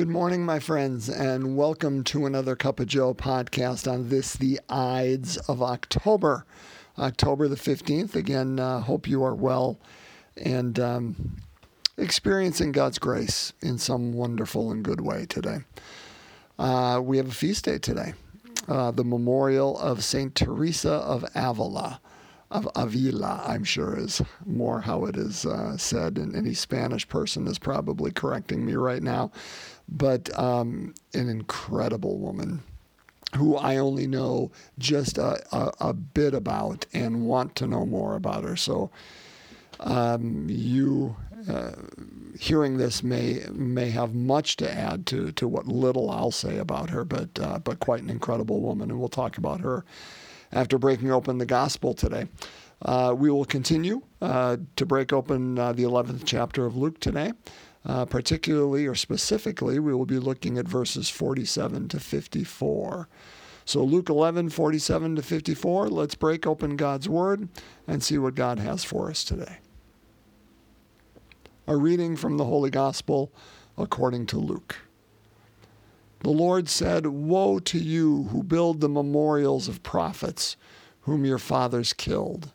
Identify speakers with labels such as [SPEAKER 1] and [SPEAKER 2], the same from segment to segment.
[SPEAKER 1] Good morning, my friends, and welcome to another Cup of Joe podcast on this, the Ides of October, October the 15th. Again, uh, hope you are well and um, experiencing God's grace in some wonderful and good way today. Uh, we have a feast day today, uh, the memorial of St. Teresa of Avila of Avila, I'm sure is more how it is uh, said, and any Spanish person is probably correcting me right now. But um, an incredible woman who I only know just a, a, a, bit about and want to know more about her. So um, you uh, hearing this may may have much to add to to what little I'll say about her, but uh, but quite an incredible woman, and we'll talk about her after breaking open the gospel today. Uh, we will continue uh, to break open uh, the 11th chapter of Luke today. Uh, particularly or specifically, we will be looking at verses 47 to 54. So, Luke 11, 47 to 54, let's break open God's Word and see what God has for us today. A reading from the Holy Gospel according to Luke. The Lord said, Woe to you who build the memorials of prophets whom your fathers killed.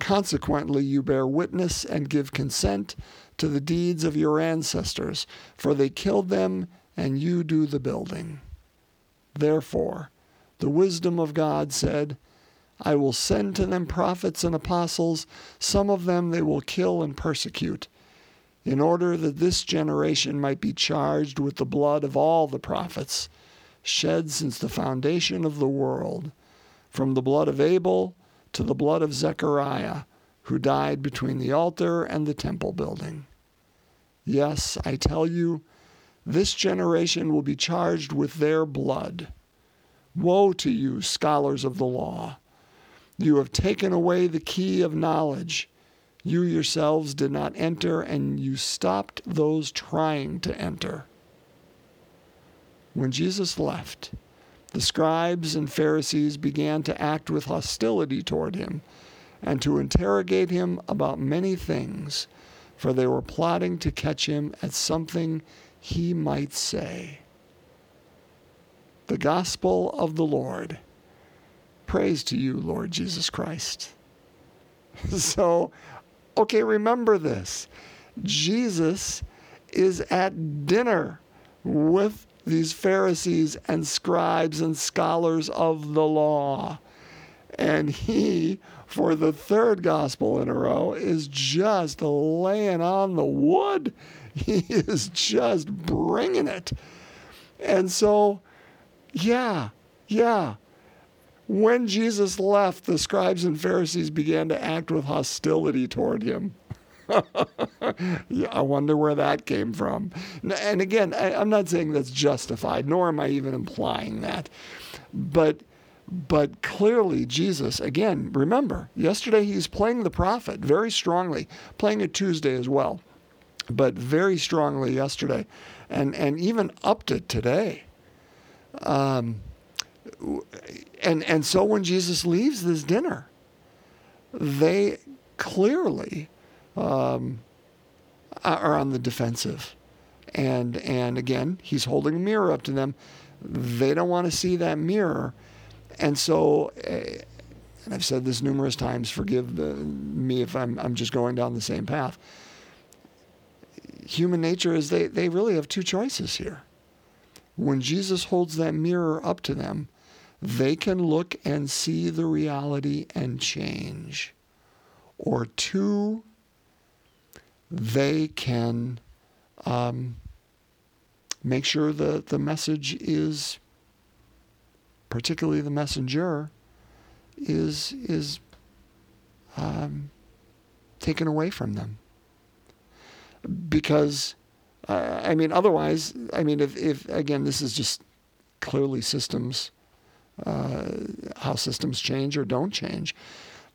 [SPEAKER 1] Consequently, you bear witness and give consent to the deeds of your ancestors, for they killed them, and you do the building. Therefore, the wisdom of God said, I will send to them prophets and apostles, some of them they will kill and persecute in order that this generation might be charged with the blood of all the prophets shed since the foundation of the world, from the blood of Abel to the blood of Zechariah, who died between the altar and the temple building. Yes, I tell you, this generation will be charged with their blood. Woe to you, scholars of the law! You have taken away the key of knowledge. You yourselves did not enter, and you stopped those trying to enter. When Jesus left, the scribes and Pharisees began to act with hostility toward him and to interrogate him about many things, for they were plotting to catch him at something he might say. The Gospel of the Lord. Praise to you, Lord Jesus Christ. so Okay, remember this. Jesus is at dinner with these Pharisees and scribes and scholars of the law. And he, for the third gospel in a row, is just laying on the wood. He is just bringing it. And so, yeah, yeah, when Jesus left, the scribes and Pharisees began to act with hostility toward him. I wonder where that came from. And again, I, I'm not saying that's justified, nor am I even implying that. But but clearly, Jesus, again, remember, yesterday he's playing the prophet very strongly, playing it Tuesday as well, but very strongly yesterday, and, and even upped it today. Um, and and so when Jesus leaves this dinner, they clearly um, are on the defensive, and and again he's holding a mirror up to them. They don't want to see that mirror, and so. Uh, and I've said this numerous times. Forgive me if I'm I'm just going down the same path. Human nature is they they really have two choices here. When Jesus holds that mirror up to them, they can look and see the reality and change. Or two, they can um, make sure that the message is, particularly the messenger, is is um, taken away from them. Because, uh, I mean, otherwise, I mean, if, if again, this is just clearly systems uh, how systems change or don't change.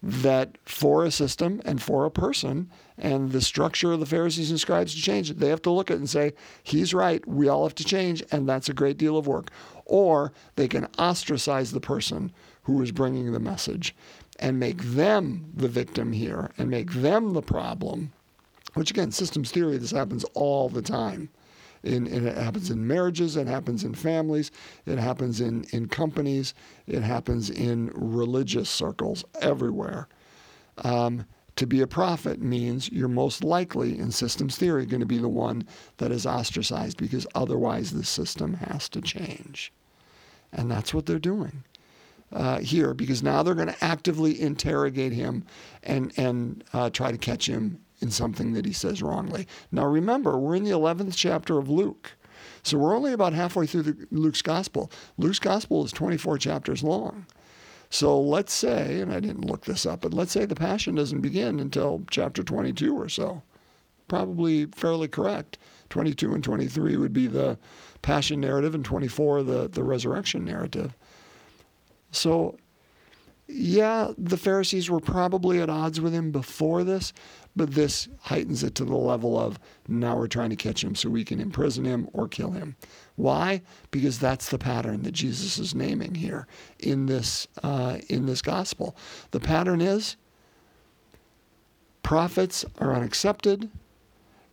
[SPEAKER 1] That for a system and for a person and the structure of the Pharisees and scribes to change it, they have to look at it and say, He's right, we all have to change, and that's a great deal of work. Or they can ostracize the person who is bringing the message and make them the victim here and make them the problem. Which again, systems theory, this happens all the time In, in, it happens in marriages, it happens in families, it happens in, in companies, it happens in religious circles, everywhere. Um, to be a prophet means you're most likely, in systems theory, going to be the one that is ostracized because otherwise the system has to change. And that's what they're doing uh, here because now they're going to actively interrogate him and, and uh, try to catch him in something that he says wrongly. Now remember, we're in the 11th chapter of Luke. So we're only about halfway through the, Luke's gospel. Luke's gospel is 24 chapters long. So let's say, and I didn't look this up, but let's say the Passion doesn't begin until chapter 22 or so. Probably fairly correct. 22 and 23 would be the Passion narrative, and 24 the, the resurrection narrative. So, yeah, the Pharisees were probably at odds with him before this, but this heightens it to the level of now we're trying to catch him so we can imprison him or kill him. Why? Because that's the pattern that Jesus is naming here in this uh, in this gospel. The pattern is prophets are unaccepted,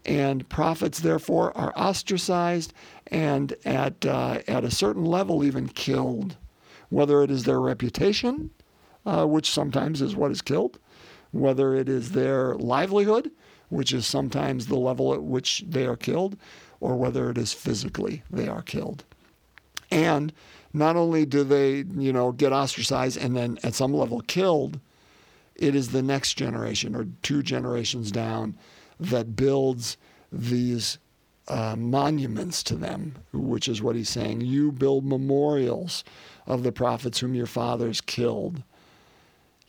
[SPEAKER 1] and prophets therefore are ostracized and at uh, at a certain level even killed, whether it is their reputation, uh, which sometimes is what is killed, whether it is their livelihood, which is sometimes the level at which they are killed, or whether it is physically they are killed. And not only do they, you know, get ostracized and then at some level killed, it is the next generation or two generations down that builds these uh, monuments to them, which is what he's saying. You build memorials of the prophets whom your fathers killed.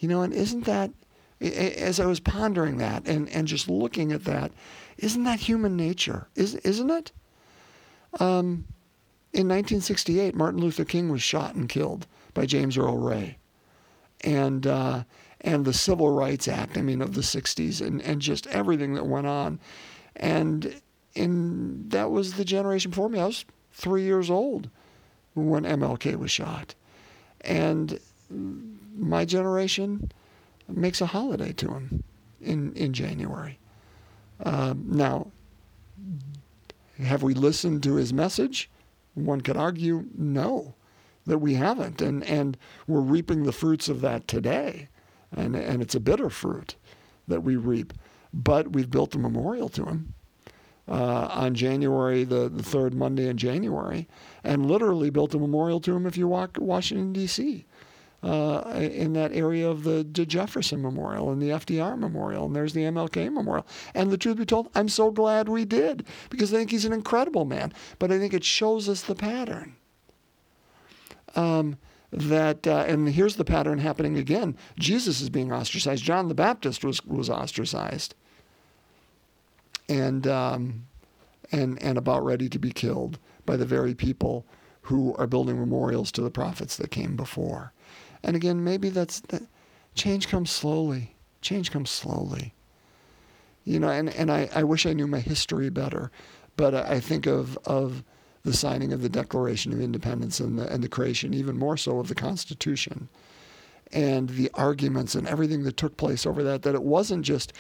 [SPEAKER 1] You know, and isn't that as I was pondering that and, and just looking at that, isn't that human nature? Is, isn't it? Um, in 1968, Martin Luther King was shot and killed by James Earl Ray. And, uh, and the Civil Rights Act, I mean, of the 60s, and, and just everything that went on. And in, that was the generation before me. I was three years old when MLK was shot. And my generation, makes a holiday to him in, in January. Uh, now, have we listened to his message? One could argue no, that we haven't. And, and we're reaping the fruits of that today. And, and it's a bitter fruit that we reap. But we've built a memorial to him uh, on January, the, the third Monday in January, and literally built a memorial to him if you walk Washington, D.C uh, in that area of the, Jefferson Memorial and the FDR Memorial, and there's the MLK Memorial. And the truth be told, I'm so glad we did because I think he's an incredible man. But I think it shows us the pattern. Um, that uh, and here's the pattern happening again. Jesus is being ostracized. John the Baptist was was ostracized, and um, and and about ready to be killed by the very people who are building memorials to the prophets that came before. And again, maybe that's that change comes slowly. Change comes slowly. You know, and, and I, I wish I knew my history better, but I think of, of the signing of the Declaration of Independence and the, and the creation, even more so, of the Constitution and the arguments and everything that took place over that, that it wasn't just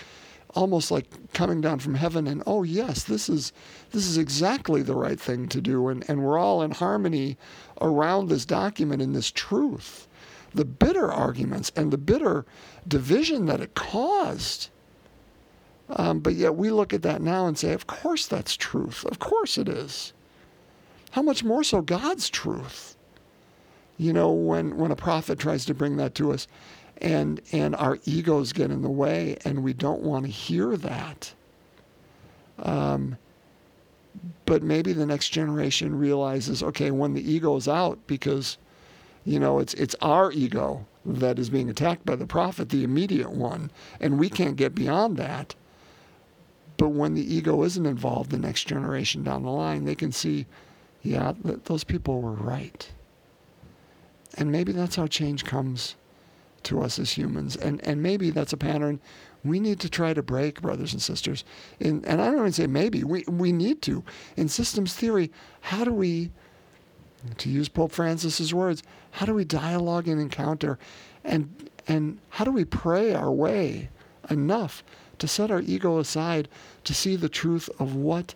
[SPEAKER 1] almost like coming down from heaven and oh yes this is this is exactly the right thing to do and, and we're all in harmony around this document and this truth the bitter arguments and the bitter division that it caused. Um, but yet we look at that now and say, of course that's truth. Of course it is. How much more so God's truth? You know, when, when a prophet tries to bring that to us and, and our egos get in the way and we don't want to hear that. Um, but maybe the next generation realizes, okay, when the ego is out, because you know, it's it's our ego that is being attacked by the prophet, the immediate one, and we can't get beyond that. But when the ego isn't involved, the next generation down the line, they can see, yeah, those people were right. And maybe that's how change comes to us as humans. And and maybe that's a pattern we need to try to break, brothers and sisters. In, and I don't even say maybe, we, we need to. In systems theory, how do we to use Pope Francis's words, how do we dialogue and encounter and and how do we pray our way enough to set our ego aside to see the truth of what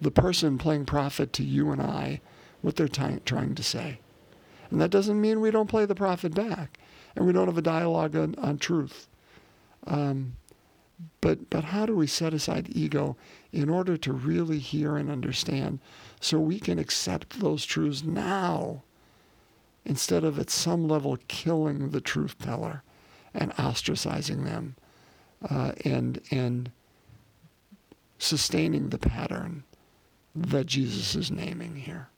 [SPEAKER 1] the person playing prophet to you and I what they're trying to say. And that doesn't mean we don't play the prophet back and we don't have a dialogue on, on truth. Um, but, but how do we set aside ego in order to really hear and understand so we can accept those truths now instead of at some level killing the truth teller and ostracizing them uh, and, and sustaining the pattern that Jesus is naming here.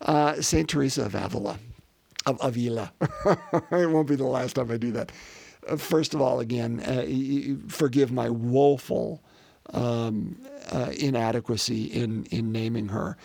[SPEAKER 1] Uh, Saint Teresa of Avila, of Avila. it won't be the last time I do that. Uh, first of all, again, uh, forgive my woeful um, uh, inadequacy in in naming her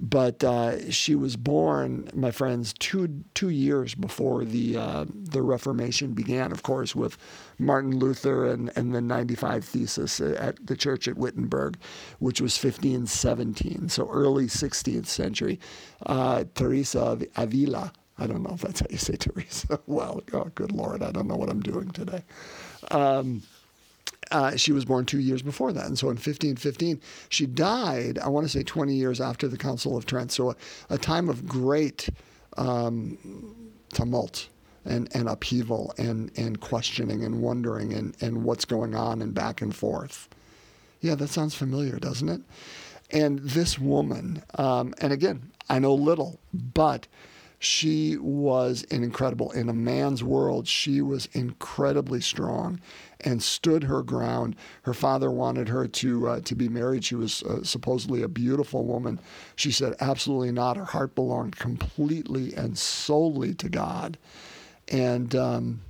[SPEAKER 1] but uh, she was born, my friends, two two years before the uh, the Reformation began. Of course, with Martin Luther and, and the 95 Thesis at the church at Wittenberg, which was 1517, so early 16th century. Uh, Teresa of Avila. I don't know if that's how you say Teresa. well, oh, good Lord, I don't know what I'm doing today. Um, uh, she was born two years before that. And so in 1515, she died, I want to say 20 years after the Council of Trent. So a, a time of great um, tumult and, and upheaval and, and questioning and wondering and, and what's going on and back and forth. Yeah, that sounds familiar, doesn't it? And this woman, um, and again, I know little, but she was an incredible. In a man's world she was incredibly strong and stood her ground. Her father wanted her to uh, to be married. She was uh, supposedly a beautiful woman. She said absolutely not. Her heart belonged completely and solely to god. And um,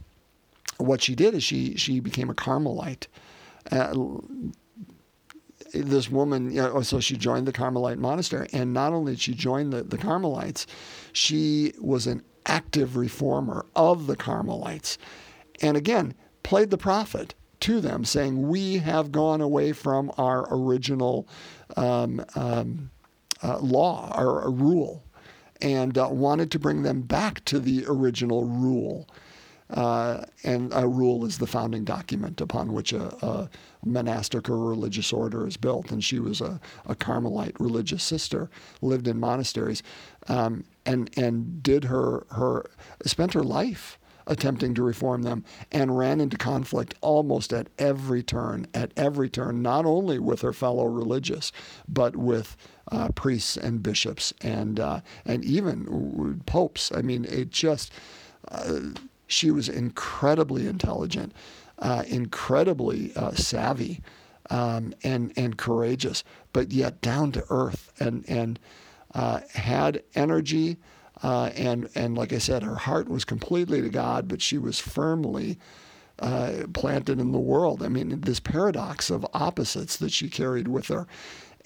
[SPEAKER 1] what she did is she she became a carmelite. Uh, this woman, you know, so she joined the Carmelite monastery. And not only did she join the, the Carmelites, she was an active reformer of the Carmelites. And again, played the prophet to them, saying, We have gone away from our original um, um, uh, law, our, our, rule, and uh, wanted to bring them back to the original rule. Uh, and a rule is the founding document upon which a, a, monastic or religious order is built. And she was a, a Carmelite religious sister, lived in monasteries, um, and and did her her spent her life attempting to reform them and ran into conflict almost at every turn, at every turn, not only with her fellow religious, but with uh, priests and bishops and uh, and even popes. I mean, it just. Uh, she was incredibly intelligent, uh, incredibly uh, savvy, um, and and courageous, but yet down to earth, and and uh, had energy, uh, and and like I said, her heart was completely to God, but she was firmly. Uh, planted in the world. I mean, this paradox of opposites that she carried with her,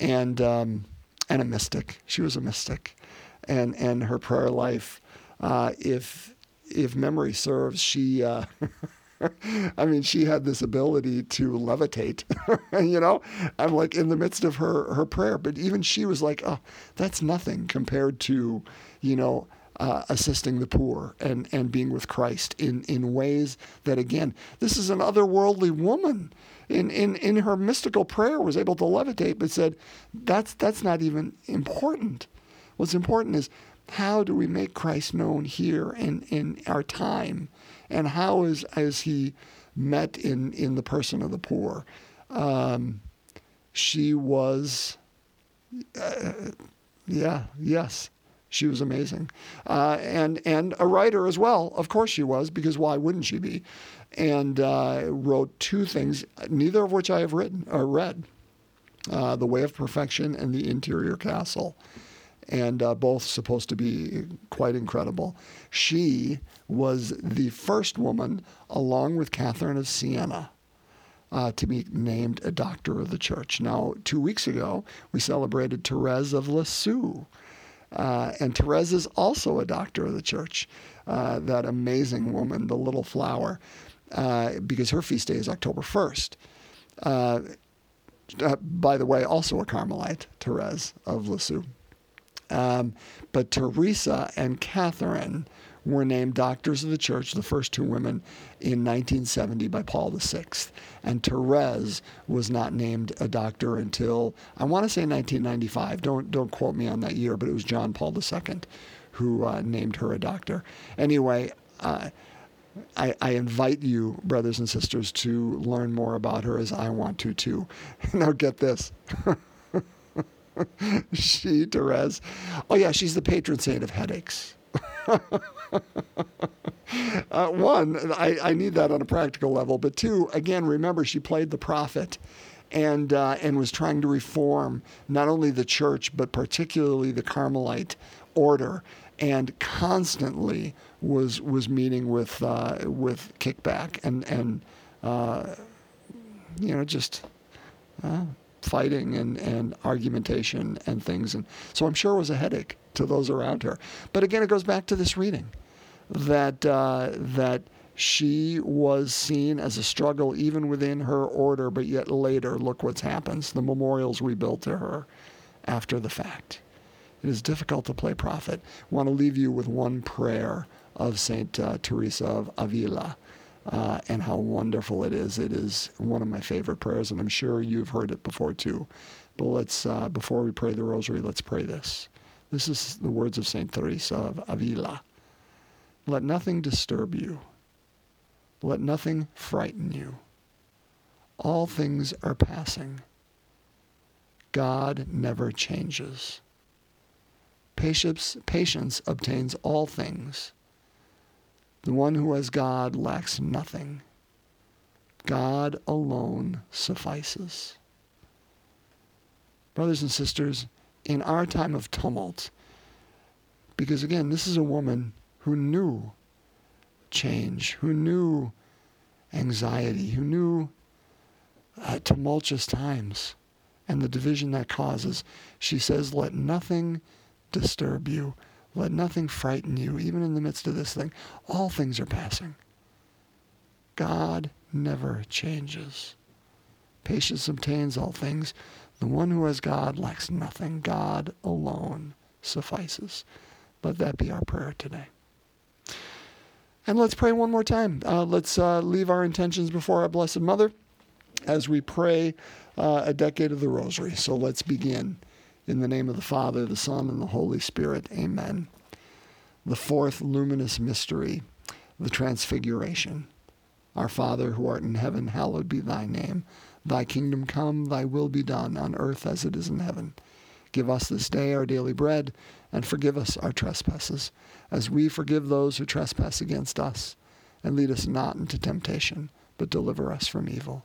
[SPEAKER 1] and um, and a mystic. She was a mystic, and and her prayer life. Uh, if if memory serves, she. Uh, I mean, she had this ability to levitate. you know, I'm like in the midst of her her prayer, but even she was like, "Oh, that's nothing compared to, you know, uh, assisting the poor and and being with Christ in in ways that again, this is an otherworldly woman." In, in, in her mystical prayer was able to levitate, but said, that's, that's not even important. What's important is how do we make Christ known here in, in our time? And how is, is he met in, in the person of the poor? Um, she was, uh, yeah, yes, she was amazing. Uh, and, and a writer as well. Of course she was, because why wouldn't she be? And uh, wrote two things, neither of which I have written or read uh, The Way of Perfection and The Interior Castle and uh, both supposed to be quite incredible. She was the first woman, along with Catherine of Siena, uh, to be named a doctor of the church. Now, two weeks ago, we celebrated Therese of Lisieux. Uh, and Therese is also a doctor of the church, uh, that amazing woman, the little flower, uh, because her feast day is October 1st. Uh, uh, by the way, also a Carmelite, Therese of Lisieux. Um, but Teresa and Catherine were named doctors of the church, the first two women, in 1970 by Paul VI. And Therese was not named a doctor until, I want to say 1995. Don't, don't quote me on that year, but it was John Paul II who uh, named her a doctor. Anyway, uh, I, I, invite you, brothers and sisters, to learn more about her as I want to too. now, get this. she, Therese. Oh, yeah, she's the patron saint of headaches. uh, one, I, I, need that on a practical level. But two, again, remember, she played the prophet and, uh, and was trying to reform not only the church, but particularly the Carmelite order, and constantly was, was meeting with, uh, with kickback and, and uh, you know, just uh, fighting and, and argumentation and things. And so I'm sure it was a headache to those around her. But again, it goes back to this reading that, uh, that she was seen as a struggle even within her order, but yet later, look what's happens the memorials we built to her after the fact. It is difficult to play prophet. I want to leave you with one prayer of Saint uh, Teresa of Avila uh, and how wonderful it is. It is one of my favorite prayers, and I'm sure you've heard it before too. But let's, uh, before we pray the rosary, let's pray this. This is the words of Saint Teresa of Avila. Let nothing disturb you. Let nothing frighten you. All things are passing. God never changes. Patience, patience obtains all things. The one who has God lacks nothing. God alone suffices. Brothers and sisters, in our time of tumult, because again, this is a woman who knew change, who knew anxiety, who knew uh, tumultuous times and the division that causes. She says, Let nothing disturb you. Let nothing frighten you, even in the midst of this thing. All things are passing. God never changes. Patience obtains all things. The one who has God lacks nothing. God alone suffices. Let that be our prayer today. And let's pray one more time. Uh, let's uh, leave our intentions before our Blessed Mother as we pray uh, a decade of the Rosary. So let's begin. In the name of the Father, the Son, and the Holy Spirit. Amen. The fourth luminous mystery, the Transfiguration. Our Father, who art in heaven, hallowed be thy name. Thy kingdom come, thy will be done, on earth as it is in heaven. Give us this day our daily bread, and forgive us our trespasses, as we forgive those who trespass against us. And lead us not into temptation, but deliver us from evil.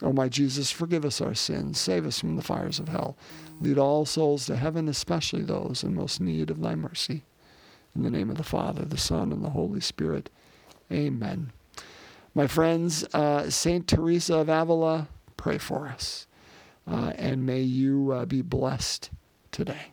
[SPEAKER 1] O my Jesus, forgive us our sins, save us from the fires of hell. Lead all souls to heaven, especially those in most need of thy mercy. In the name of the Father, the Son, and the Holy Spirit. Amen. My friends, uh, St. Teresa of Avila, pray for us. Uh, and may you uh, be blessed today.